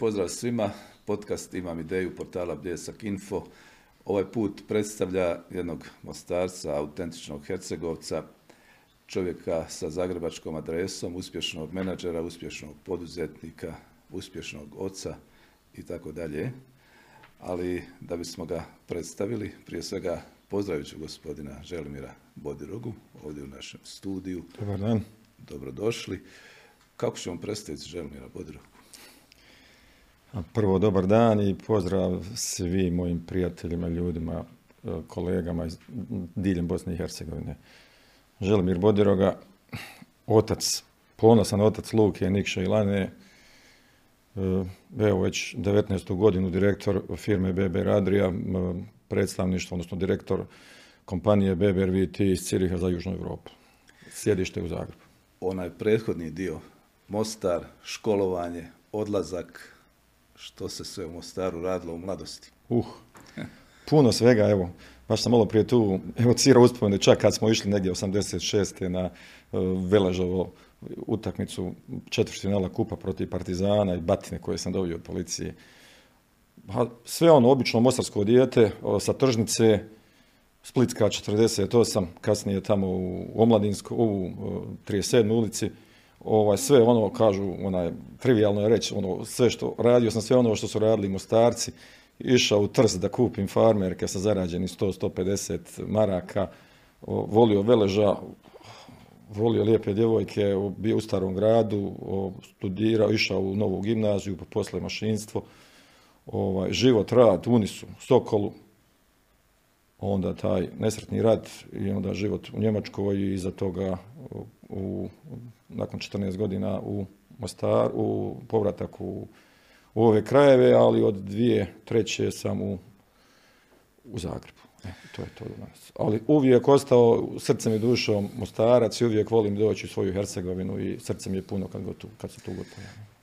pozdrav svima. Podcast Imam ideju portala Bljesak Info. Ovaj put predstavlja jednog mostarca, autentičnog hercegovca, čovjeka sa zagrebačkom adresom, uspješnog menadžera, uspješnog poduzetnika, uspješnog oca i tako dalje. Ali da bismo ga predstavili, prije svega pozdravit ću gospodina Želimira Bodirogu ovdje u našem studiju. Dobar dan. Dobrodošli. Kako ćemo predstaviti Želimira Bodirogu? Prvo, dobar dan i pozdrav svim mojim prijateljima, ljudima, e, kolegama iz diljem Bosne i Hercegovine. Želimir Bodiroga, otac, ponosan otac Luke, Nikša i Lane, e, evo već 19. godinu direktor firme BBR Adria, predstavništvo, odnosno direktor kompanije BBR VT iz Ciriha za Južnu Europu. Sjedište u Zagrebu. Onaj prethodni dio, Mostar, školovanje, odlazak, što se sve u Mostaru radilo u mladosti? Uh, puno svega, evo. Baš sam malo prije tu evocirao uspomene, čak kad smo išli negdje 86. na uh, Veležovo utakmicu četvrtfinala kupa protiv Partizana i batine koje sam dobio od policije. sve ono, obično mostarsko dijete sa tržnice, Splitska 48, kasnije tamo u Omladinsko, u 37. ulici, ovaj, sve ono, kažu, onaj, trivialno je reći, ono, sve što, radio sam sve ono što su radili mostarci, išao u trs da kupim farmerke sa zarađenim 100-150 maraka, volio veleža, volio lijepe djevojke, bio u starom gradu, studirao, išao u novu gimnaziju, pa posle mašinstvo, ovaj, život, rad, Unisu, Sokolu, onda taj nesretni rat i onda život u Njemačkoj i iza toga u, nakon 14 godina u Mostar, u povratak u, u ove krajeve, ali od dvije treće sam u, u Zagrebu. E, to je to danas. Ali uvijek ostao srcem i dušom Mostarac i uvijek volim doći u svoju Hercegovinu i srcem je puno kad, tu, kad se tu god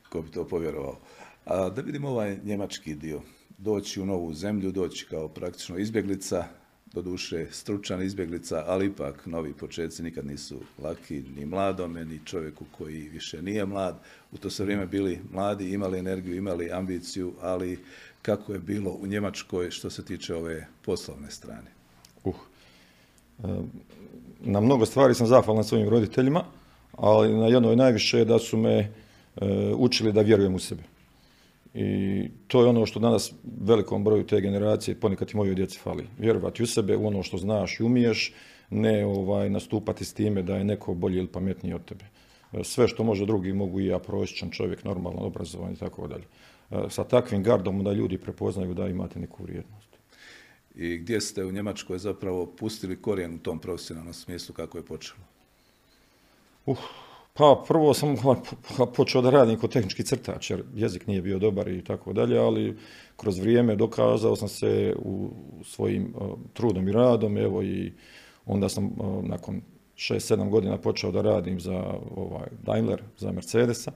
Ko bi to povjerovao. A, da vidimo ovaj njemački dio. Doći u novu zemlju, doći kao praktično izbjeglica, doduše stručan izbjeglica, ali ipak novi početci nikad nisu laki ni mladome, ni čovjeku koji više nije mlad. U to se vrijeme bili mladi, imali energiju, imali ambiciju, ali kako je bilo u Njemačkoj što se tiče ove poslovne strane? Uh, na mnogo stvari sam zahvalan svojim roditeljima, ali na jednoj najviše da su me e, učili da vjerujem u sebe. I to je ono što danas velikom broju te generacije, ponekad i mojoj djeci fali. Vjerovati u sebe, u ono što znaš i umiješ, ne ovaj, nastupati s time da je neko bolji ili pametniji od tebe. Sve što može drugi mogu i ja prosječan čovjek, normalno obrazovan i tako dalje. Sa takvim gardom da ljudi prepoznaju da imate neku vrijednost. I gdje ste u Njemačkoj zapravo pustili korijen u tom profesionalnom smislu kako je počelo? Uh, pa prvo sam počeo da radim kod tehnički crtač, jer jezik nije bio dobar i tako dalje, ali kroz vrijeme dokazao sam se u svojim trudom i radom, evo i onda sam nakon 6-7 godina počeo da radim za ovaj, Daimler, za Mercedesa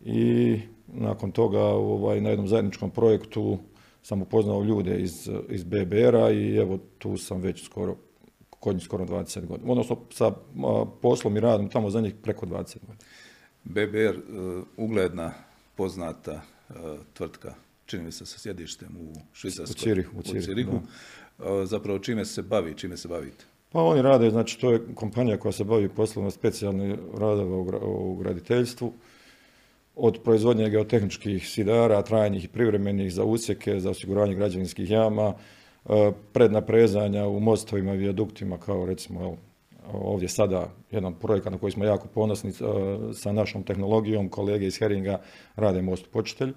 i nakon toga ovaj, na jednom zajedničkom projektu sam upoznao ljude iz, iz BBR-a i evo tu sam već skoro kod njih skoro 20 godina. Odnosno sa poslom i radom tamo za njih preko 20 godina. BBR, uh, ugledna, poznata uh, tvrtka, čini mi se sa sjedištem u Švicarskoj. U Cirihu. U uh, zapravo čime se bavi, čime se bavite? Pa oni rade, znači to je kompanija koja se bavi poslovno specijalne radove u graditeljstvu, od proizvodnje geotehničkih sidara, trajnih i privremenih za usjeke, za osiguranje građevinskih jama, E, prednaprezanja u mostovima i vijaduktima kao recimo ovdje sada jedan projekat na koji smo jako ponosni e, sa našom tehnologijom, kolege iz Heringa rade most počitelj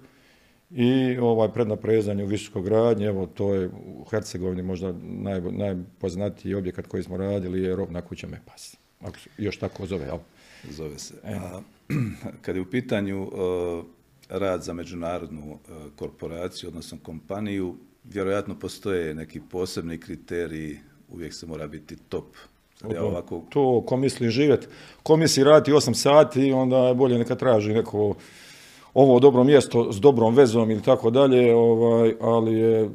i ovaj prednaprezanje u visokogradnji, evo to je u Hercegovini možda naj, najpoznatiji objekat koji smo radili je robna kuća Mepas. Ako još tako zove, jel? Zove se. E. A, kad je u pitanju rad za međunarodnu korporaciju, odnosno kompaniju, vjerojatno postoje neki posebni kriteriji, uvijek se mora biti top. ja ovako... To, ko misli živjeti, ko misli raditi 8 sati, onda je bolje neka traži neko ovo dobro mjesto s dobrom vezom ili tako dalje, ovaj, ali je,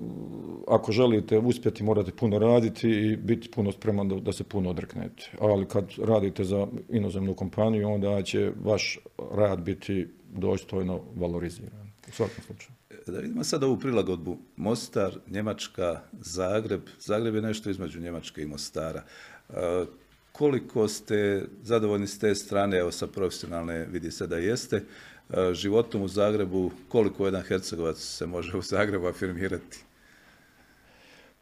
ako želite uspjeti morate puno raditi i biti puno spreman da, da se puno odreknete. Ali kad radite za inozemnu kompaniju, onda će vaš rad biti dostojno valoriziran. u svakom slučaju. Da vidimo sad ovu prilagodbu Mostar, Njemačka, Zagreb. Zagreb je nešto između Njemačke i Mostara. E, koliko ste zadovoljni s te strane, evo sa profesionalne vidi se da jeste, e, životom u Zagrebu, koliko jedan Hercegovac se može u Zagrebu afirmirati?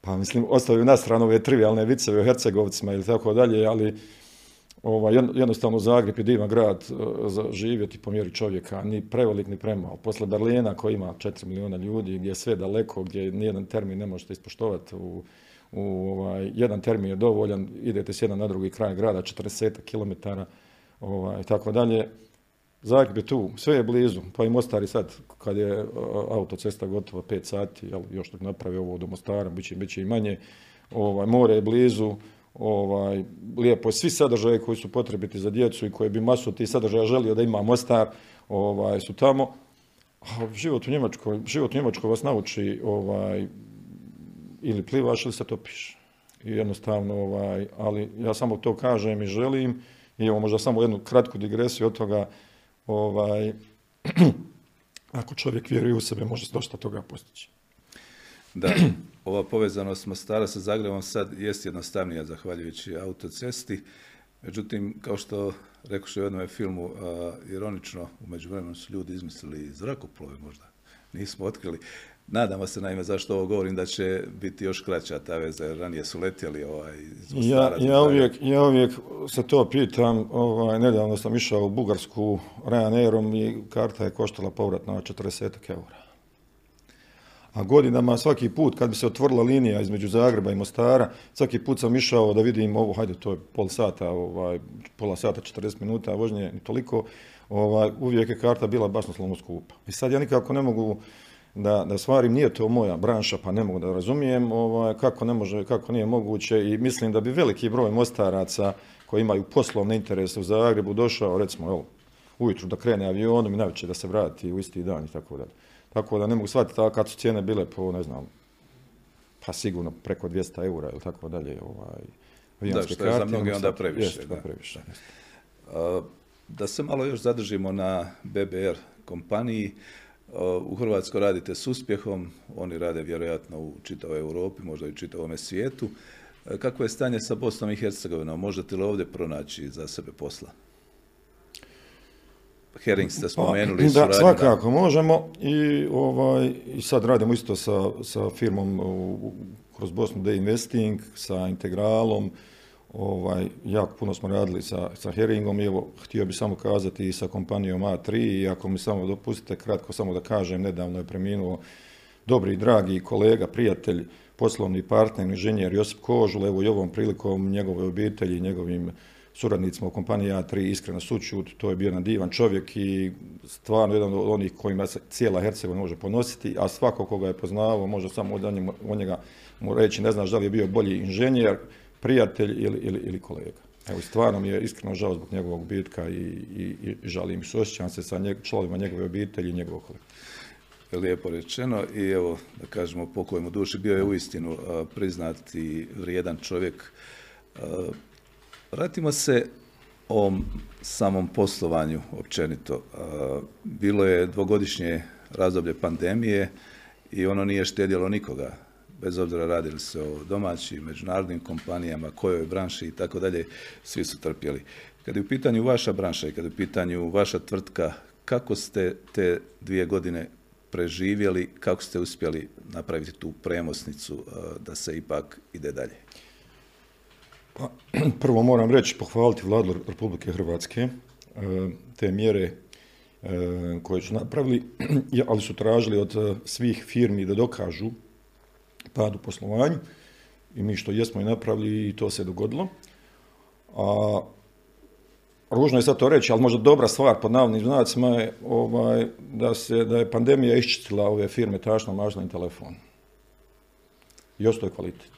Pa mislim, ostavio na stranu ove trivialne viceve o Hercegovcima ili tako dalje, ali ovaj, jednostavno Zagreb je divan grad e, za živjeti po mjeri čovjeka, ni prevelik ni premalo. Posle Berlina koji ima 4 milijuna ljudi, gdje je sve daleko, gdje nijedan termin ne možete ispoštovati u, u ovaj, jedan termin je dovoljan, idete s jedan na drugi kraj grada, 40 km, ovaj, tako dalje. Zagreb je tu, sve je blizu, pa i Mostar sad, kad je e, autocesta gotovo 5 sati, jel, još dok napravi ovo do Mostara, bit će, bit će i manje, ovaj, more je blizu, ovaj, lijepo, svi sadržaji koji su potrebiti za djecu i koje bi masu tih sadržaja želio da ima Mostar, ovaj, su tamo. A život u Njemačkoj, život u Njemačkoj vas nauči ovaj, ili plivaš ili se topiš. I jednostavno, ovaj, ali ja samo to kažem i želim. I evo možda samo jednu kratku digresiju od toga, ovaj, ako čovjek vjeruje u sebe, može dosta toga postići. Da, ova povezanost Mostara sa Zagrebom sad jest jednostavnija zahvaljujući autocesti. Međutim, kao što rekoše u jednom filmu, ironično, u međuvremenu su ljudi izmislili zrakoplove možda. Nismo otkrili. Nadamo se, naime, zašto ovo govorim, da će biti još kraća ta veza, jer ranije su letjeli ovaj, iz ja, ja, uvijek, ja uvijek se to pitam, ovaj, nedavno sam išao u Bugarsku Ryanairom i karta je koštala povratno 40 eura. A godinama svaki put kad bi se otvorila linija između Zagreba i Mostara, svaki put sam išao da vidim ovo, hajde to je pol sata, ovaj, pola sata, 40 minuta vožnje, toliko, ovaj, uvijek je karta bila baš na skupa. I sad ja nikako ne mogu da, da stvarim, nije to moja branša pa ne mogu da razumijem ovaj, kako, ne može, kako nije moguće i mislim da bi veliki broj mostaraca koji imaju poslovne interese u Zagrebu došao recimo evo, ujutru da krene avionom i navečer da se vrati u isti dan i tako dalje. Tako da ne mogu shvatiti kad su cijene bile po, ne znam, pa sigurno preko 200 eura ili tako dalje. Ovaj, da, što je za mnoge onda previše. da. previše. da se malo još zadržimo na BBR kompaniji. U Hrvatskoj radite s uspjehom, oni rade vjerojatno u čitavoj Europi, možda i u čitavom svijetu. Kako je stanje sa Bosnom i Hercegovinom? Možete li ovdje pronaći za sebe posla? Hering ste spomenuli. da, svakako možemo i, ovaj, i sad radimo isto sa, sa firmom u, kroz Bosnu The Investing, sa Integralom, ovaj, jako puno smo radili sa, sa Heringom i evo, htio bih samo kazati i sa kompanijom A3 i ako mi samo dopustite kratko samo da kažem, nedavno je preminuo dobri i dragi kolega, prijatelj, poslovni partner, inženjer Josip Kožul, evo i ovom prilikom njegove obitelji, njegovim suradnicima u kompaniji A3 iskreno sučut, to je bio jedan divan čovjek i stvarno jedan od onih kojima se cijela Hercegovina može ponositi, a svako koga je poznavao može samo o njega mu reći, ne znaš da li je bio bolji inženjer, prijatelj ili, ili, ili kolega. Evo, stvarno mi je iskreno žao zbog njegovog bitka i, i, i žalim se, osjećam se sa njeg, članovima njegove obitelji i njegovog kolega. Lijepo rečeno i evo, da kažemo, pokojemu duši, bio je uistinu priznat i vrijedan čovjek. Vratimo se o samom poslovanju općenito. Bilo je dvogodišnje razdoblje pandemije i ono nije štedjelo nikoga, bez obzira radili se o domaćim, međunarodnim kompanijama, kojoj branši i tako dalje, svi su trpjeli. Kad je u pitanju vaša branša i kad je u pitanju vaša tvrtka, kako ste te dvije godine preživjeli, kako ste uspjeli napraviti tu premosnicu da se ipak ide dalje? Pa, prvo moram reći, pohvaliti vladu Republike Hrvatske, e, te mjere e, koje su napravili, ali su tražili od e, svih firmi da dokažu pad u poslovanju i mi što jesmo i napravili i to se dogodilo. A ružno je sad to reći, ali možda dobra stvar pod navodnim znacima je ovaj, da, se, da je pandemija iščitila ove firme tašno mažno telefon. I osto je kvalitet.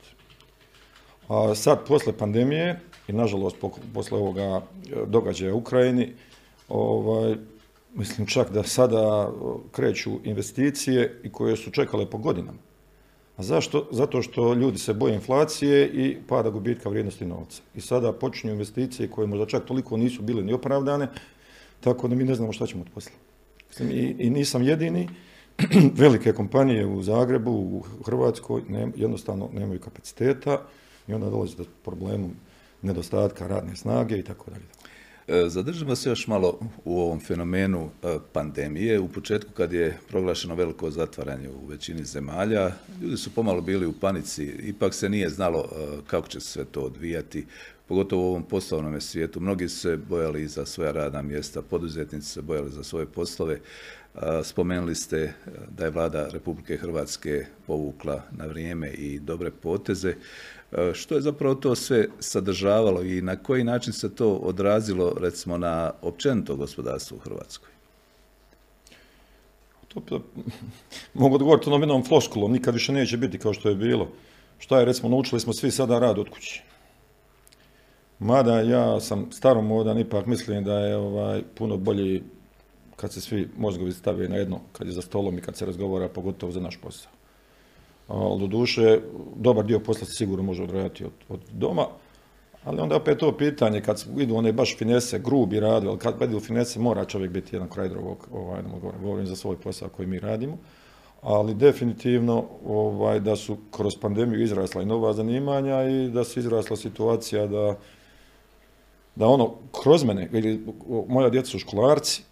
A sad, posle pandemije i nažalost posle ovoga e, događaja u Ukrajini, ovaj, mislim čak da sada kreću investicije i koje su čekale po godinama. A zašto? Zato što ljudi se boje inflacije i pada gubitka vrijednosti novca. I sada počinju investicije koje možda čak toliko nisu bile ni opravdane, tako da mi ne znamo šta ćemo od posla. I, I nisam jedini, velike kompanije u Zagrebu, u Hrvatskoj, jednostavno nemaju kapaciteta i onda dolazi do problemu nedostatka radne snage i tako dalje. E, zadržimo se još malo u ovom fenomenu e, pandemije. U početku kad je proglašeno veliko zatvaranje u većini zemalja, ljudi su pomalo bili u panici, ipak se nije znalo e, kako će se sve to odvijati, pogotovo u ovom poslovnom svijetu. Mnogi su se bojali za svoja radna mjesta, poduzetnici se bojali za svoje poslove. Spomenuli ste da je vlada Republike Hrvatske povukla na vrijeme i dobre poteze. E, što je zapravo to sve sadržavalo i na koji način se to odrazilo recimo na općenito gospodarstvo u Hrvatskoj? To, mogu odgovoriti onom jednom floskulom, nikad više neće biti kao što je bilo. Šta je, recimo, naučili smo svi sada rad od kući. Mada ja sam staromodan, ipak mislim da je ovaj, puno bolji kad se svi mozgovi stave na jedno, kad je za stolom i kad se razgovara, pogotovo za naš posao. Ali do duše dobar dio posla se sigurno može odraditi od, od doma, ali onda opet to pitanje, kad idu one baš finese, grubi radi, ali kad idu finese mora čovjek biti jedan kraj drugog, ovaj, govorim za svoj posao koji mi radimo, ali definitivno ovaj, da su kroz pandemiju izrasla i nova zanimanja i da se izrasla situacija da, da ono, kroz mene, moja djeca su školarci,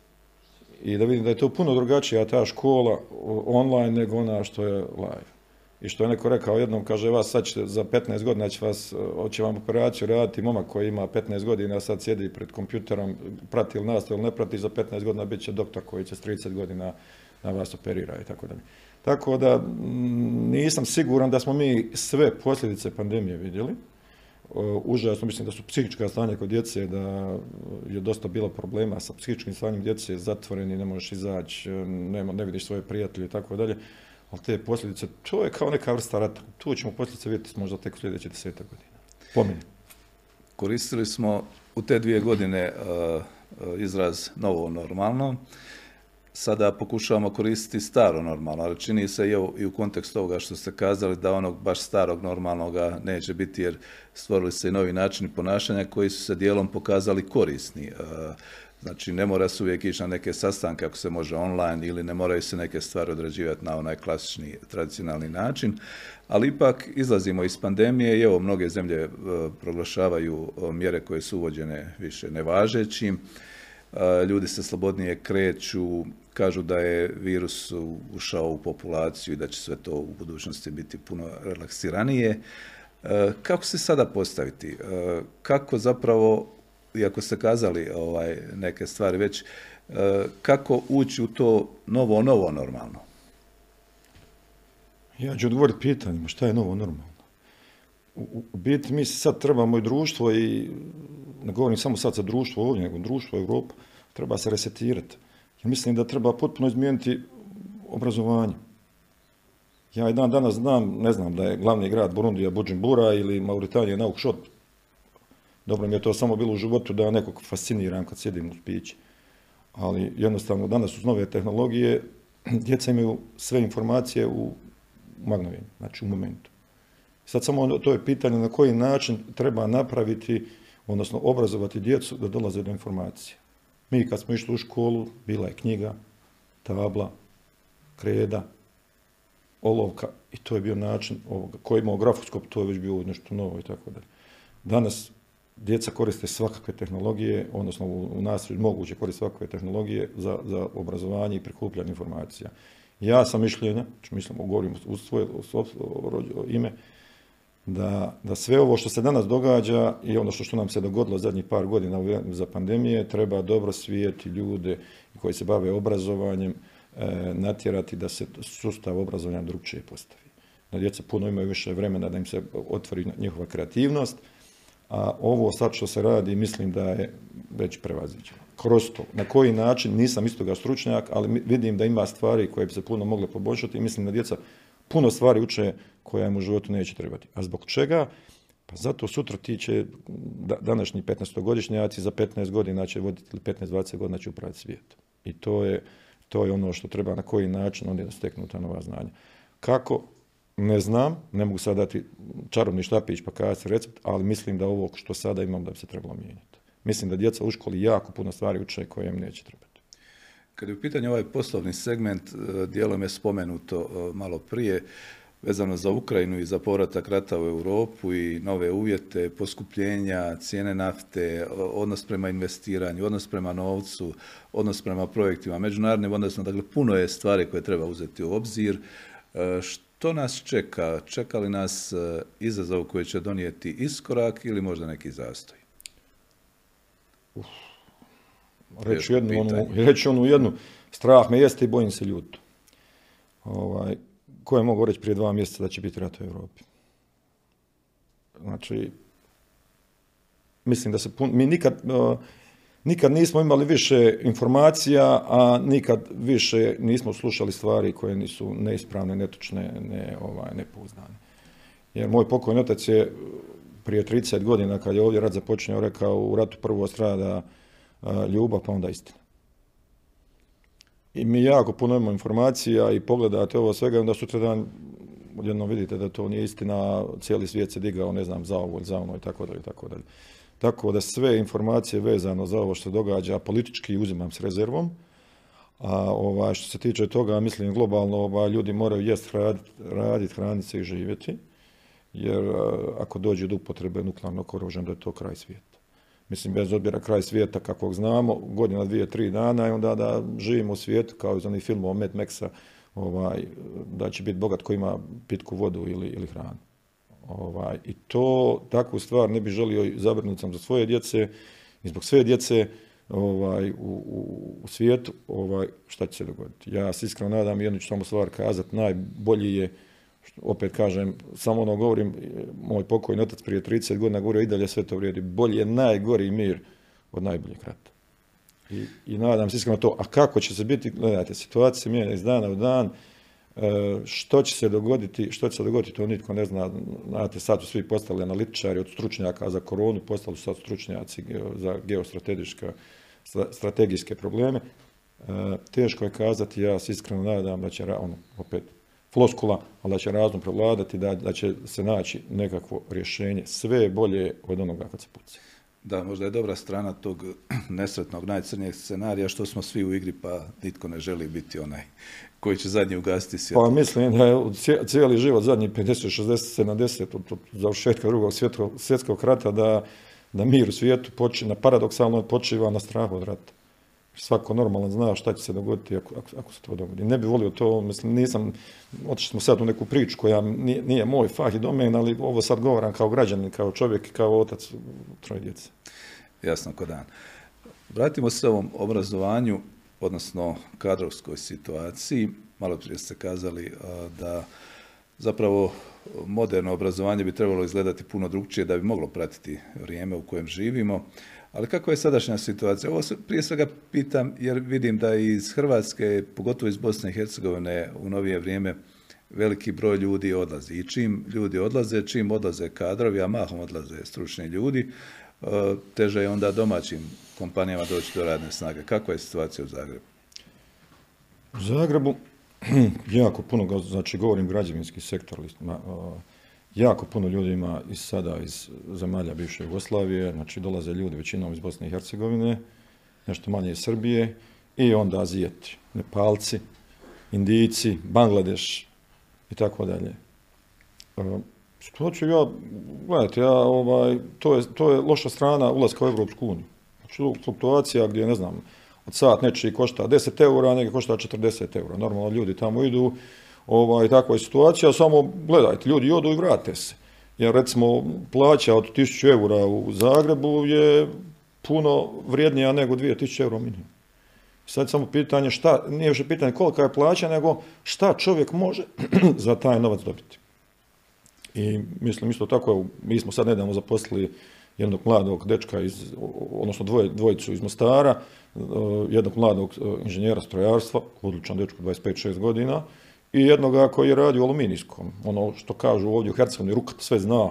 i da vidim da je to puno drugačija ta škola online nego ona što je live. I što je neko rekao jednom, kaže vas sad ćete za 15 godina će vas, hoće vam operaciju raditi momak koji ima 15 godina, sad sjedi pred kompjuterom, prati li nas ili ne prati, za 15 godina bit će doktor koji će s 30 godina na vas operira i tako dalje. Tako da nisam siguran da smo mi sve posljedice pandemije vidjeli. Užasno mislim da su psihička stanja kod djece, da je dosta bilo problema sa psihičkim stanjem djece, zatvoreni, ne možeš izaći, ne vidiš svoje prijatelje i tako dalje ali te posljedice, to je kao neka vrsta rata. Tu ćemo posljedice vidjeti možda tek sljedeće deseta godina. Pominje. Koristili smo u te dvije godine uh, izraz novo normalno. Sada pokušavamo koristiti staro normalno, ali čini se i, i u kontekstu ovoga što ste kazali da onog baš starog normalnoga neće biti jer stvorili se i novi načini ponašanja koji su se dijelom pokazali korisni. Uh, Znači, ne mora se uvijek ići na neke sastanke ako se može online ili ne moraju se neke stvari odrađivati na onaj klasični, tradicionalni način, ali ipak izlazimo iz pandemije i evo, mnoge zemlje e, proglašavaju e, mjere koje su uvođene više nevažećim, e, ljudi se slobodnije kreću, kažu da je virus ušao u populaciju i da će sve to u budućnosti biti puno relaksiranije. Kako se sada postaviti? Kako zapravo iako ste kazali ovaj, neke stvari već, kako ući u to novo, novo normalno? Ja ću odgovoriti pitanjima, šta je novo normalno? U, biti mi sad trebamo i društvo i, ne govorim samo sad za društvo ovdje, nego društvo Evropa, treba se resetirati. Ja mislim da treba potpuno izmijeniti obrazovanje. Ja i dan danas znam, ne znam da je glavni grad Burundija Bujumbura ili Mauritanija Naukšot, dobro mi je to samo bilo u životu da nekog fasciniram kad sjedim u pići. Ali jednostavno danas uz nove tehnologije djeca imaju sve informacije u magnovini, znači u momentu. Sad samo to je pitanje na koji način treba napraviti, odnosno obrazovati djecu da dolaze do informacije. Mi kad smo išli u školu, bila je knjiga, tabla, kreda, olovka i to je bio način ovoga. Ko je imao grafoskop, to je već bio nešto novo i tako dalje. Danas djeca koriste svakakve tehnologije, odnosno u, u moguće koriste svakakve tehnologije za, za obrazovanje i prikupljanje informacija. Ja sam mišljenja, mislim, govorim u svoje ime, da, da sve ovo što se danas događa i ono što, što nam se dogodilo zadnjih par godina za pandemije, treba dobro svijeti ljude koji se bave obrazovanjem, e, natjerati da se sustav obrazovanja drugčije postavi. Da djeca puno imaju više vremena da im se otvori njihova kreativnost, a ovo sad što se radi mislim da je već prevaziđeno. Kroz to, na koji način, nisam istoga stručnjak, ali vidim da ima stvari koje bi se puno mogle poboljšati i mislim da djeca puno stvari uče koja im u životu neće trebati. A zbog čega? Pa zato sutra ti će, današnji 15-godišnjaci za 15 godina će voditi ili 15-20 godina će upraviti svijet. I to je, to je ono što treba na koji način onda da steknu ta nova znanja. Kako? Ne znam, ne mogu sad dati čarobni štapić pa kazati recept, ali mislim da ovo što sada imam da bi se trebalo mijenjati. Mislim da djeca u školi jako puno stvari uče koje im neće trebati. Kad je u pitanju ovaj poslovni segment, e, dijelom je spomenuto e, malo prije, vezano za Ukrajinu i za povratak rata u Europu i nove uvjete, poskupljenja, cijene nafte, odnos prema investiranju, odnos prema novcu, odnos prema projektima, međunarodnim odnosno, dakle puno je stvari koje treba uzeti u obzir. E, što nas čeka? Čeka li nas izazov koji će donijeti iskorak ili možda neki zastoj? Reći jednu, onu, reći onu jednu, strah me jeste i bojim se ljuto. Ovaj, ko je mogu reći prije dva mjeseca da će biti rat u Europi? Znači, mislim da se mi nikad, nikad nismo imali više informacija, a nikad više nismo slušali stvari koje nisu neispravne, netočne, ne, ovaj, nepouzdane. Jer moj pokojni otac je prije 30 godina, kad je ovdje rat započinjao, rekao u ratu prvo strada ljubav, pa onda istina. I mi jako puno imamo informacija i pogledate ovo svega, onda sutra dan odjednom vidite da to nije istina, cijeli svijet se digao, ne znam, za ovo za ono i tako dalje, tako dalje. Tako da sve informacije vezano za ovo što se događa politički uzimam s rezervom, a ovaj, što se tiče toga, mislim globalno ovaj, ljudi moraju jest raditi, radit, hraniti se i živjeti, jer ako dođe do upotrebe nuklearnog oružja, da je to kraj svijeta mislim bez odbira kraj svijeta kakvog znamo, godina, dvije, tri dana i onda da živimo u svijetu kao iz onih filmova Mad Maxa, ovaj, da će biti bogat koji ima pitku vodu ili, ili hranu. Ovaj, I to, takvu stvar ne bi želio zabrinuti sam za svoje djece i zbog sve djece ovaj, u, u, svijetu, ovaj, šta će se dogoditi. Ja se iskreno nadam, jednu ću samo stvar kazati, najbolji je opet kažem, samo ono govorim, moj pokojni otac prije 30 godina govorio i dalje sve to vrijedi. Bolji je najgori mir od najboljeg rata. I, I, nadam se iskreno to. A kako će se biti, gledajte, situacija mijenja iz dana u dan, e, što će se dogoditi, što će se dogoditi, to nitko ne zna. Znate, sad su svi postali analitičari od stručnjaka za koronu, postali su sad stručnjaci za geostrategijske strategijske probleme. E, teško je kazati, ja se iskreno nadam da će, ono, opet, floskula, ali da će razum prevladati, da, da će se naći nekakvo rješenje. Sve je bolje od onoga kad se puca. Da, možda je dobra strana tog nesretnog, najcrnijeg scenarija, što smo svi u igri, pa nitko ne želi biti onaj koji će zadnji ugasiti svijet. Pa mislim da je cijeli život, zadnji 50, 60, 70, od, od završetka drugog svjetskog rata, da, da mir u svijetu počina, paradoksalno počiva na strahu od rata svako normalan zna šta će se dogoditi ako, ako, se to dogodi. Ne bi volio to, mislim, nisam, otišli smo sad u neku priču koja nije, nije moj fah i domen, ali ovo sad govoram kao građanin, kao čovjek i kao otac troje djece. Jasno, ko dan. Vratimo se ovom obrazovanju, odnosno kadrovskoj situaciji. Malo prije ste kazali da zapravo moderno obrazovanje bi trebalo izgledati puno drugčije da bi moglo pratiti vrijeme u kojem živimo. Ali kako je sadašnja situacija? Ovo se prije svega pitam jer vidim da iz Hrvatske, pogotovo iz Bosne i Hercegovine u novije vrijeme veliki broj ljudi odlazi. I čim ljudi odlaze, čim odlaze kadrovi, a mahom odlaze stručni ljudi, e, teže je onda domaćim kompanijama doći do radne snage. Kakva je situacija u Zagrebu? U Zagrebu jako puno, znači govorim građevinski sektor, Jako puno ljudi ima iz sada iz zemalja bivše Jugoslavije, znači dolaze ljudi većinom iz Bosne i Hercegovine, nešto manje iz Srbije i onda Azijeti, Nepalci, Indijci, Bangladeš i tako dalje. E, što ću ja, gledajte, ja, ovaj, to, je, to je loša strana ulaska u Europsku uniju. Znači, fluktuacija gdje, ne znam, od sat nečiji košta 10 eura, a neki košta 40 eura. Normalno ljudi tamo idu, ovaj, takva je situacija, samo gledajte, ljudi odu i vrate se. Jer recimo plaća od 1000 eura u Zagrebu je puno vrijednija nego 2000 eura minimum. Sad samo pitanje šta, nije više pitanje kolika je plaća, nego šta čovjek može za taj novac dobiti. I mislim isto tako, mi smo sad nedavno zaposlili jednog mladog dečka, iz, odnosno dvoje, dvojicu iz Mostara, jednog mladog e, inženjera strojarstva, odličan dečko, 25-6 godina, i jednoga koji je radio aluminijskom. Ono što kažu ovdje u Hercegovini, rukat sve zna.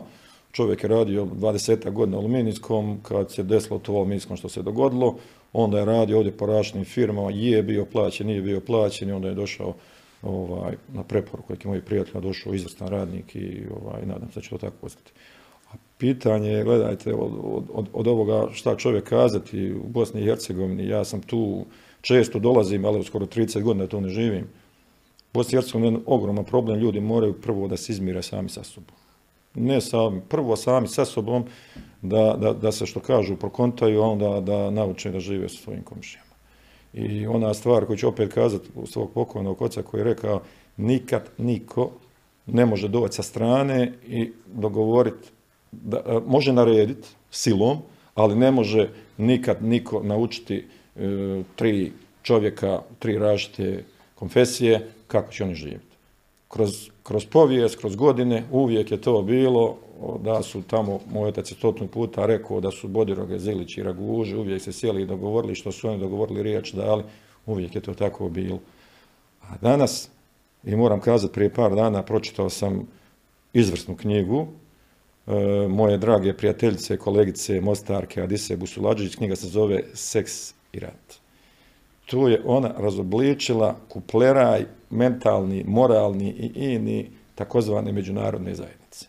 Čovjek je radio 20 godina aluminijskom, kad se desilo to aluminijskom što se dogodilo, onda je radio ovdje po različitim firmama, je bio plaćen, nije bio plaćen i onda je došao ovaj, na preporuku neki moj prijatelj došao izvrstan radnik i ovaj, nadam se da će to tako ostati. A pitanje je, gledajte, od, od, od ovoga šta čovjek kazati u Bosni i Hercegovini, ja sam tu često dolazim, ali skoro 30 godina to ne živim. Bosni i Hercegovina je ogroman problem, ljudi moraju prvo da se izmire sami sa sobom. Ne sami, prvo sami sa sobom, da, da, da se što kažu prokontaju, a onda da nauče da žive sa svojim komšijama. I ona stvar koju ću opet kazati u svog pokojnog oca koji je rekao, nikad niko ne može doći sa strane i dogovoriti, da, može narediti silom, ali ne može nikad niko naučiti e, tri čovjeka, tri različite konfesije, kako će oni živjeti. Kroz, kroz povijest, kroz godine, uvijek je to bilo da su tamo, moj otac je stotnu puta rekao da su Bodiroge, Zilić i Raguži uvijek se sjeli i dogovorili što su oni dogovorili riječ dali, uvijek je to tako bilo. A danas, i moram kazati prije par dana, pročitao sam izvrsnu knjigu e, moje drage prijateljice, kolegice, Mostarke, Adise Busulađić, knjiga se zove Seks i rat. Tu je ona razobličila kupleraj mentalni, moralni i ini takozvane međunarodne zajednice.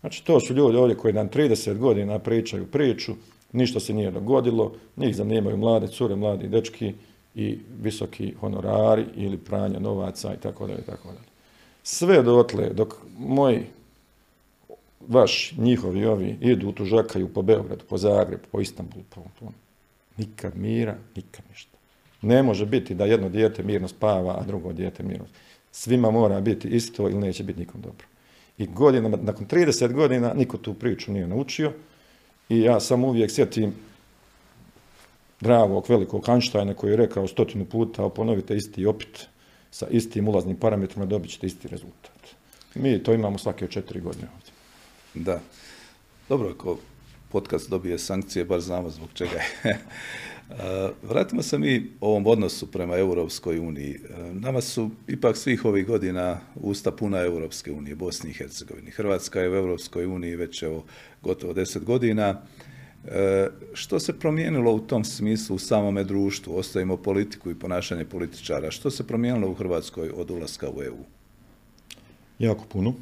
Znači, to su ljudi ovdje koji nam 30 godina pričaju priču, ništa se nije dogodilo, njih zanimaju mlade cure, mladi dečki i visoki honorari ili pranja novaca i tako dalje, tako dalje. Sve dotle, dok moji, vaš, njihovi, ovi, idu, tužakaju po Beogradu, po Zagrebu, po Istanbulu, po, po, nikad mira, nikad ništa. Ne može biti da jedno dijete mirno spava, a drugo dijete mirno. Svima mora biti isto ili neće biti nikom dobro. I godinama, nakon 30 godina, niko tu priču nije naučio i ja sam uvijek sjetim dragog velikog Einsteina koji je rekao stotinu puta, ponovite isti opit sa istim ulaznim parametrima, dobit ćete isti rezultat. Mi to imamo svake četiri godine ovdje. Da. Dobro, ako podcast dobije sankcije, bar znamo zbog čega je. Vratimo se mi ovom odnosu prema Europskoj uniji. Nama su ipak svih ovih godina usta puna Europske unije, Bosni i Hercegovini. Hrvatska je u Europskoj uniji već evo gotovo deset godina. E, što se promijenilo u tom smislu u samome društvu? Ostavimo politiku i ponašanje političara. Što se promijenilo u Hrvatskoj od ulaska u EU? Jako puno.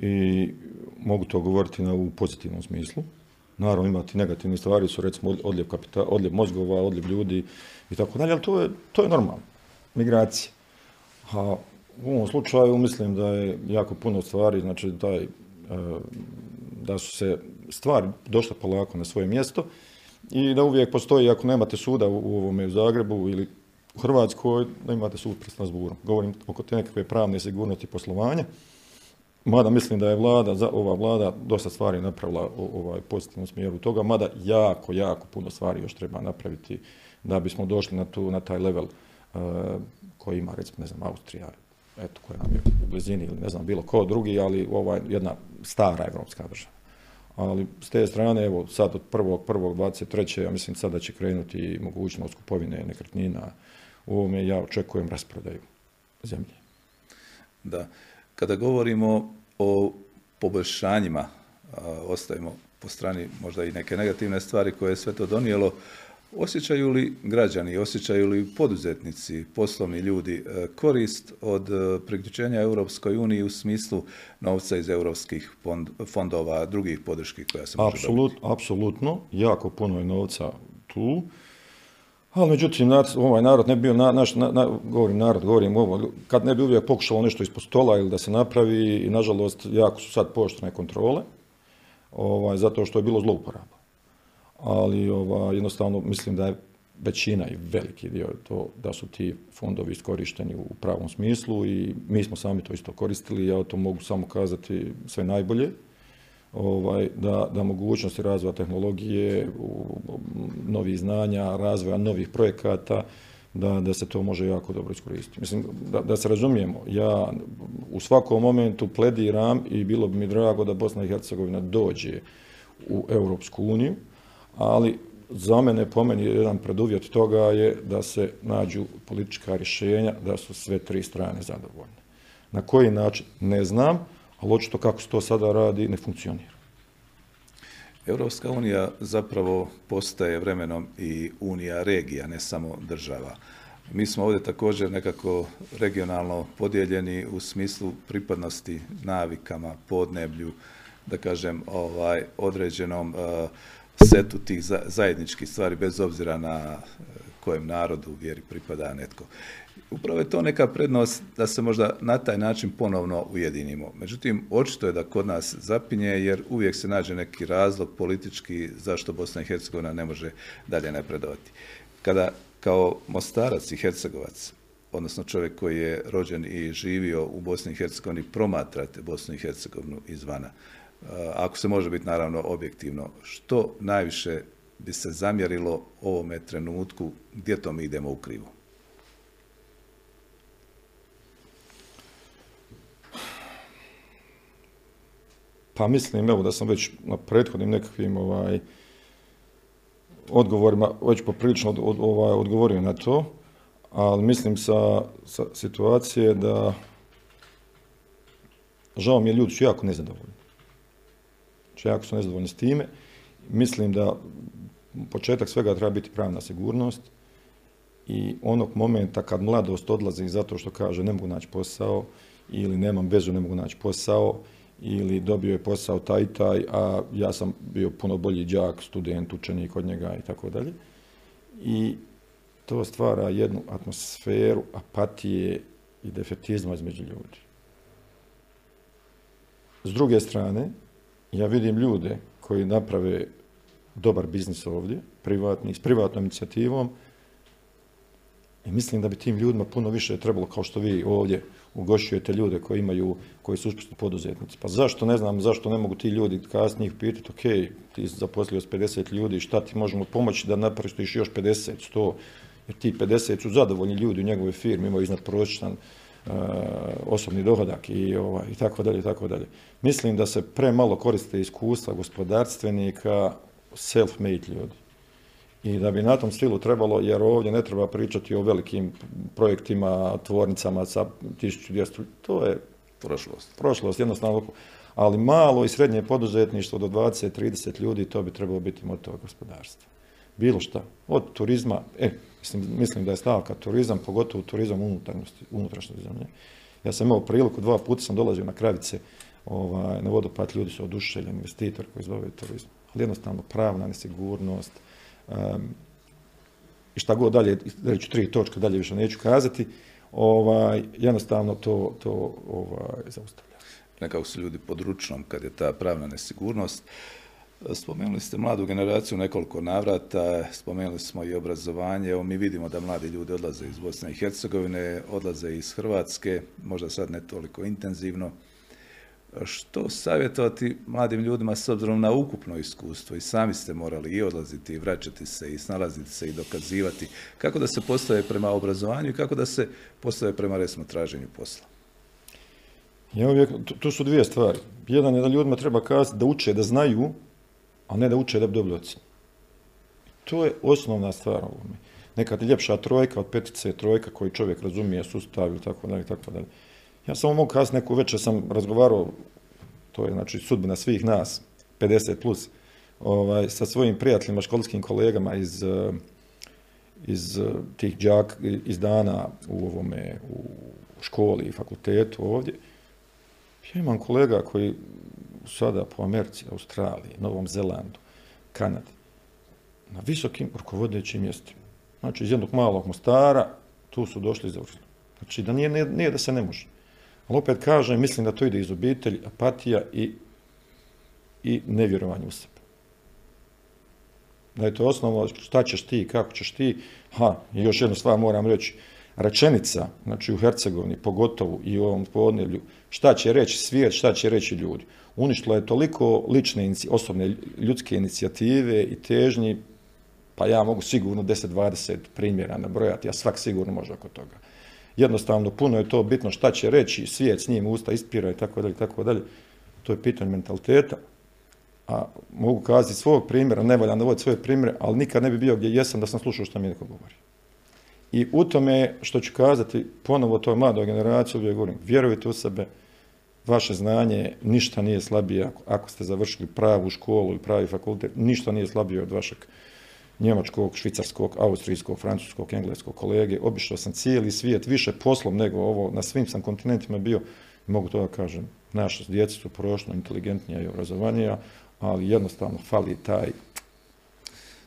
I mogu to govoriti na u pozitivnom smislu. Naravno imati negativne stvari su recimo odljev, kapita, odljev mozgova, odljev ljudi i tako dalje, ali to je, to je normalno. Migracija. A u ovom slučaju mislim da je jako puno stvari, znači taj, e, da su se stvari došle polako na svoje mjesto i da uvijek postoji, ako nemate suda u, ovome u Zagrebu ili u Hrvatskoj, da imate sud pred Strasburom. Govorim oko te nekakve pravne sigurnosti poslovanja. Mada mislim da je vlada, ova vlada dosta stvari napravila u ovaj pozitivnom smjeru toga, mada jako, jako puno stvari još treba napraviti da bismo došli na, tu, na taj level uh, koji ima, recimo, ne znam, Austrija, eto, koja nam je u blizini ili ne znam, bilo ko drugi, ali ovaj, jedna stara evropska država. Ali s te strane, evo, sad od 1.1.23. ja mislim sada će krenuti mogućnost kupovine nekretnina. U ovome ja očekujem rasprodaju zemlje. Da. Kada govorimo o poboljšanjima, ostavimo po strani možda i neke negativne stvari koje je sve to donijelo, osjećaju li građani, osjećaju li poduzetnici, poslovni ljudi e, korist od e, priključenja Europskoj uniji u smislu novca iz europskih fondova, drugih podrški koja se može dobiti? Apsolutno, jako puno je novca tu. Ali međutim, ovaj narod ne bi bio, na, naš, na, govorim narod, govorim ovo, kad ne bi uvijek pokušalo nešto ispod stola ili da se napravi, i nažalost, jako su sad poštene kontrole, ovaj, zato što je bilo zlouporaba. Ali ovaj, jednostavno mislim da je većina i veliki dio to da su ti fondovi iskorišteni u pravom smislu i mi smo sami to isto koristili, ja to mogu samo kazati sve najbolje ovaj, da, da mogućnosti razvoja tehnologije, novih znanja, razvoja novih projekata, da, da se to može jako dobro iskoristiti. Mislim, da, da se razumijemo, ja u svakom momentu plediram i bilo bi mi drago da Bosna i Hercegovina dođe u Europsku uniju, ali za mene, po meni, jedan preduvjet toga je da se nađu politička rješenja, da su sve tri strane zadovoljne. Na koji način, ne znam, ali očito kako se to sada radi ne funkcionira. Europska unija zapravo postaje vremenom i unija regija, ne samo država. Mi smo ovdje također nekako regionalno podijeljeni u smislu pripadnosti navikama, podneblju, da kažem, ovaj, određenom uh, setu tih zajedničkih stvari, bez obzira na kojem narodu, vjeri pripada netko. Upravo je to neka prednost da se možda na taj način ponovno ujedinimo. Međutim, očito je da kod nas zapinje jer uvijek se nađe neki razlog politički zašto Bosna i Hercegovina ne može dalje napredovati. Kada kao Mostarac i Hercegovac, odnosno čovjek koji je rođen i živio u Bosni i Hercegovini, promatrate Bosnu i Hercegovinu izvana, ako se može biti naravno objektivno, što najviše bi se zamjerilo ovome trenutku gdje to mi idemo u krivu? Pa mislim, evo da sam već na prethodnim nekakvim ovaj, odgovorima već poprilično od, ovaj, odgovorio na to, ali mislim sa, sa situacije da žao mi je ljudi su jako nezadovoljni. Znači jako su nezadovoljni s time. Mislim da početak svega treba biti pravna sigurnost i onog momenta kad mladost odlazi zato što kaže ne mogu naći posao ili nemam vezu, ne mogu naći posao ili dobio je posao taj taj, a ja sam bio puno bolji đak, student, učenik od njega i tako dalje. I to stvara jednu atmosferu apatije i defetizma između ljudi. S druge strane, ja vidim ljude koji naprave dobar biznis ovdje, privatni, s privatnom inicijativom, i mislim da bi tim ljudima puno više trebalo, kao što vi ovdje ugošćujete ljude koji imaju, koji su uspješni poduzetnici. Pa zašto, ne znam, zašto ne mogu ti ljudi kasnije pitati, ok, ti zaposlio s 50 ljudi, šta ti možemo pomoći da napraviš još 50, 100, jer ti 50 su zadovoljni ljudi u njegovoj firmi, imaju iznad prosječan uh, osobni dohodak i, ovaj, i tako dalje, i tako dalje. Mislim da se premalo koriste iskustva gospodarstvenika, self-made ljudi i da bi na tom stilu trebalo, jer ovdje ne treba pričati o velikim projektima, tvornicama sa 1200, to je prošlost. Prošlost, jednostavno. Ali malo i srednje poduzetništvo do 20-30 ljudi, to bi trebalo biti motor gospodarstva. Bilo šta. Od turizma, e, mislim, mislim da je stavka turizam, pogotovo turizam unutrašnje zemlje. Ja sam imao priliku, dva puta sam dolazio na kravice ovaj, na vodopad, ljudi su oduševljeni, investitor koji zove turizam. Ali jednostavno pravna nesigurnost, i šta god dalje, reći tri točke, dalje više neću kazati, ovaj, jednostavno to, to ovaj, zaustavlja. Nekako su ljudi pod ručnom kad je ta pravna nesigurnost. Spomenuli ste mladu generaciju nekoliko navrata, spomenuli smo i obrazovanje. Evo mi vidimo da mladi ljudi odlaze iz Bosne i Hercegovine, odlaze iz Hrvatske, možda sad ne toliko intenzivno. Što savjetovati mladim ljudima s obzirom na ukupno iskustvo i sami ste morali i odlaziti i vraćati se i snalaziti se i dokazivati kako da se postave prema obrazovanju i kako da se postave prema resmo traženju posla? Ja uvijek, tu su dvije stvari. Jedan je da ljudima treba kazati da uče, da znaju, a ne da uče da bi dobili ocjenu. To je osnovna stvar ovome. Nekad je ljepša trojka od petice trojka koji čovjek razumije sustav i tako dalje, tako dalje. Ja samo mogu kazati neku večer sam razgovarao, to je znači sudbina svih nas, 50 plus, ovaj, sa svojim prijateljima, školskim kolegama iz, eh, iz eh, tih džak, iz dana u ovome, u školi i fakultetu ovdje. Ja imam kolega koji sada po Americi, Australiji, Novom Zelandu, Kanadi, na visokim rukovodećim mjestima. Znači, iz jednog malog Mostara, tu su došli i završili. Znači, da nije, nije da se ne može. Ali opet kažem, mislim da to ide iz obitelji, apatija i, i nevjerovanje u sebe. Da je to osnovno šta ćeš ti, kako ćeš ti. Ha, i još jednu stvar moram reći. Rečenica, znači u Hercegovini, pogotovo i u ovom podnevlju, šta će reći svijet, šta će reći ljudi. Uništilo je toliko lične, osobne ljudske inicijative i težnji, pa ja mogu sigurno 10-20 primjera nabrojati, a svak sigurno može oko toga jednostavno puno je to bitno šta će reći svijet s njim, usta ispira i tako dalje, tako dalje. To je pitanje mentaliteta. A mogu kazati svog primjera, ne valja navoditi svoje primjere, ali nikad ne bi bio gdje jesam da sam slušao što mi neko govori. I u tome što ću kazati ponovo toj mladoj generaciji, uvijek govorim, vjerujte u sebe, vaše znanje ništa nije slabije ako, ako ste završili pravu školu ili pravi fakultet, ništa nije slabije od vašeg njemačkog, švicarskog, austrijskog, francuskog, engleskog kolege. Obišao sam cijeli svijet, više poslom nego ovo, na svim sam kontinentima bio. Mogu to da kažem, naša djeca su prošlo inteligentnija i obrazovanija, ali jednostavno fali taj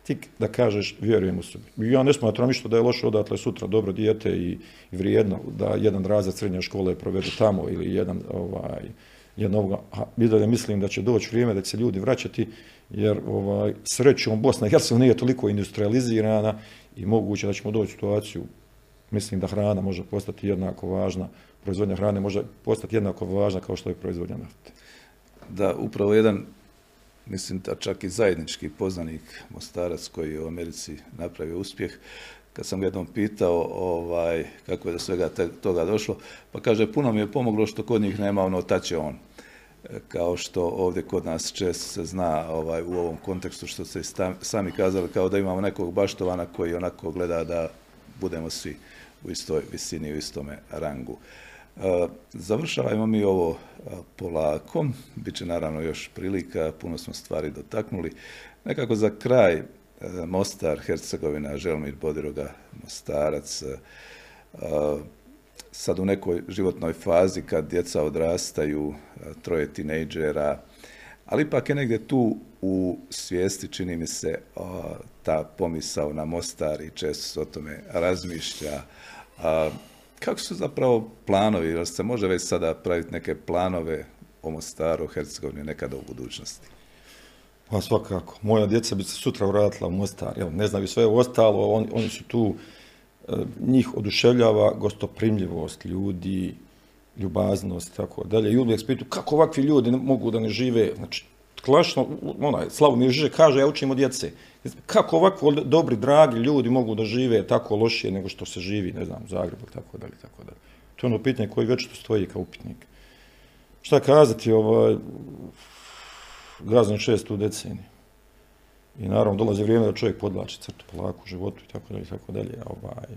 tik da kažeš vjerujem u sebi. Ja ne smatram ništa da je loše odatle sutra dobro dijete i, i vrijedno da jedan razred srednje škole provede tamo ili jedan ovaj, jednog, a mislim da će doći vrijeme da će se ljudi vraćati, jer ovaj, srećom Bosna i Hercegovina nije toliko industrializirana i moguće da ćemo doći u situaciju, mislim da hrana može postati jednako važna, proizvodnja hrane može postati jednako važna kao što je proizvodnja nafte. Da, upravo jedan mislim da čak i zajednički poznanik Mostarac koji je u Americi napravio uspjeh, kad sam ga jednom pitao ovaj, kako je do svega toga došlo, pa kaže puno mi je pomoglo što kod njih nema ono tače on. E, kao što ovdje kod nas često se zna ovaj, u ovom kontekstu što ste sami kazali, kao da imamo nekog baštovana koji onako gleda da budemo svi u istoj visini, u istome rangu. E, završavajmo mi ovo e, polako, bit će naravno još prilika, puno smo stvari dotaknuli. Nekako za kraj, Mostar, Hercegovina, Želmir, Bodiroga, Mostarac, sad u nekoj životnoj fazi kad djeca odrastaju, troje tinejdžera, ali ipak je negdje tu u svijesti, čini mi se, ta pomisao na Mostar i često se o tome razmišlja. Kako su zapravo planovi, jer se može već sada praviti neke planove o Mostaru, Hercegovini nekada u budućnosti? Pa svakako. Moja djeca bi se sutra vratila u Mostar. Jel, ne znaju sve ostalo, oni, oni su tu E, njih oduševljava gostoprimljivost ljudi, ljubaznost tako dalje. I uvijek kako ovakvi ljudi mogu da ne žive, znači, klašno, onaj, Slavomir Žiže kaže, ja učim od djece. Kako ovako dobri, dragi ljudi mogu da žive tako lošije nego što se živi, ne znam, u Zagrebu tako dalje, tako dalje. To je ono pitanje koje već stoji kao upitnik. Šta kazati, ovaj, gazan šest u deceniji. I naravno dolazi vrijeme da čovjek podlači crtu polako u životu i tako dalje, tako dalje. Ovaj,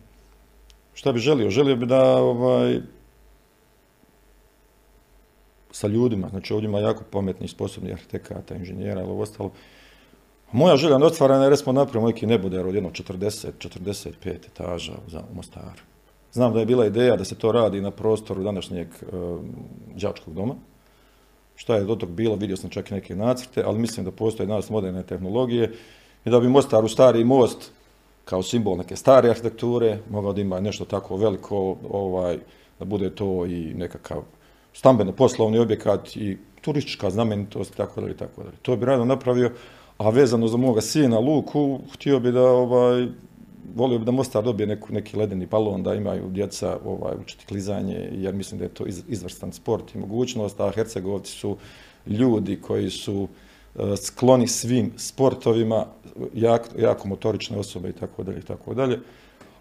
šta bi želio? Želio bi da ovaj, sa ljudima, znači ovdje ima jako pametnih, sposobnih arhitekata, inženjera ili ostalo. Moja želja je otvarana jer smo napravili neki neboder od jedno 40-45 etaža u Mostaru. Znam da je bila ideja da se to radi na prostoru današnjeg uh, đačkog doma, Šta je do tog bilo, vidio sam čak i neke nacrte, ali mislim da postoje danas moderne tehnologije i da bi Mostar u stari most kao simbol neke stare arhitekture mogao da ima nešto tako veliko, ovaj, da bude to i nekakav stambeno poslovni objekat i turistička znamenitost, tako dalje, tako dalje. To bi rado napravio, a vezano za moga sina Luku, htio bi da ovaj, volio bi da Mostar dobije neku, neki ledeni balon, da imaju djeca ovaj, učiti klizanje, jer mislim da je to izvrstan sport i mogućnost, a Hercegovci su ljudi koji su e, skloni svim sportovima, jak, jako motorične osobe i tako dalje i tako dalje.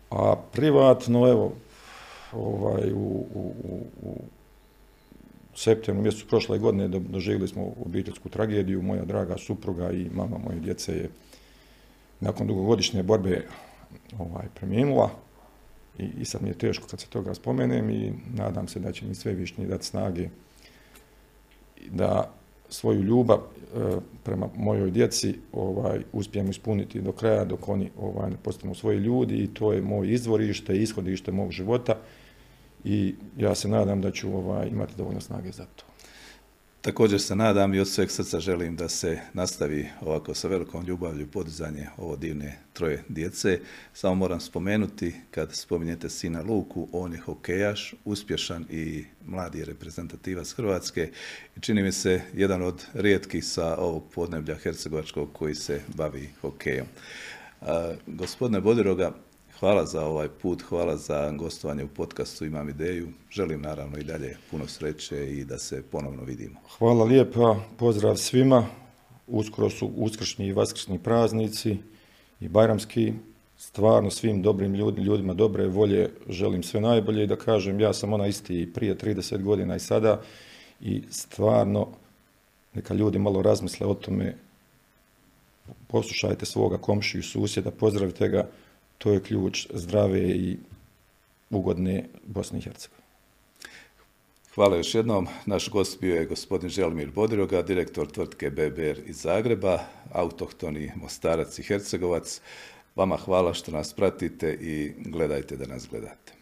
A privatno, evo, ovaj, u, u, u septembru mjesecu prošle godine doživjeli smo obiteljsku tragediju. Moja draga supruga i mama moje djece je nakon dugogodišnje borbe ovaj, preminula i, i sad mi je teško kad se toga spomenem i nadam se da će mi sve višnji dati snage da svoju ljubav e, prema mojoj djeci ovaj, uspijem ispuniti do kraja dok oni ovaj, ne postanu svoji ljudi i to je moj izvorište, ishodište mog života i ja se nadam da ću ovaj, imati dovoljno snage za to. Također se nadam i od sveg srca želim da se nastavi ovako sa velikom ljubavlju podizanje ovo divne troje djece. Samo moram spomenuti, kad spominjete sina Luku, on je hokejaš, uspješan i mladi reprezentativac Hrvatske čini mi se jedan od rijetkih sa ovog podneblja Hercegovačkog koji se bavi hokejom. gospodine Bodiroga, Hvala za ovaj put, hvala za gostovanje u podcastu Imam ideju. Želim naravno i dalje puno sreće i da se ponovno vidimo. Hvala lijepa, pozdrav svima. Uskoro su uskršnji i vaskršnji praznici i bajramski. Stvarno svim dobrim ljudima dobre volje želim sve najbolje i da kažem ja sam ona isti prije 30 godina i sada i stvarno neka ljudi malo razmisle o tome poslušajte svoga komšiju, susjeda, pozdravite ga, to je ključ zdrave i ugodne Bosne i Hercegovine. Hvala još jednom. Naš gost bio je gospodin Želimir Bodiroga, direktor tvrtke BBR iz Zagreba, autohtoni Mostarac i Hercegovac. Vama hvala što nas pratite i gledajte da nas gledate.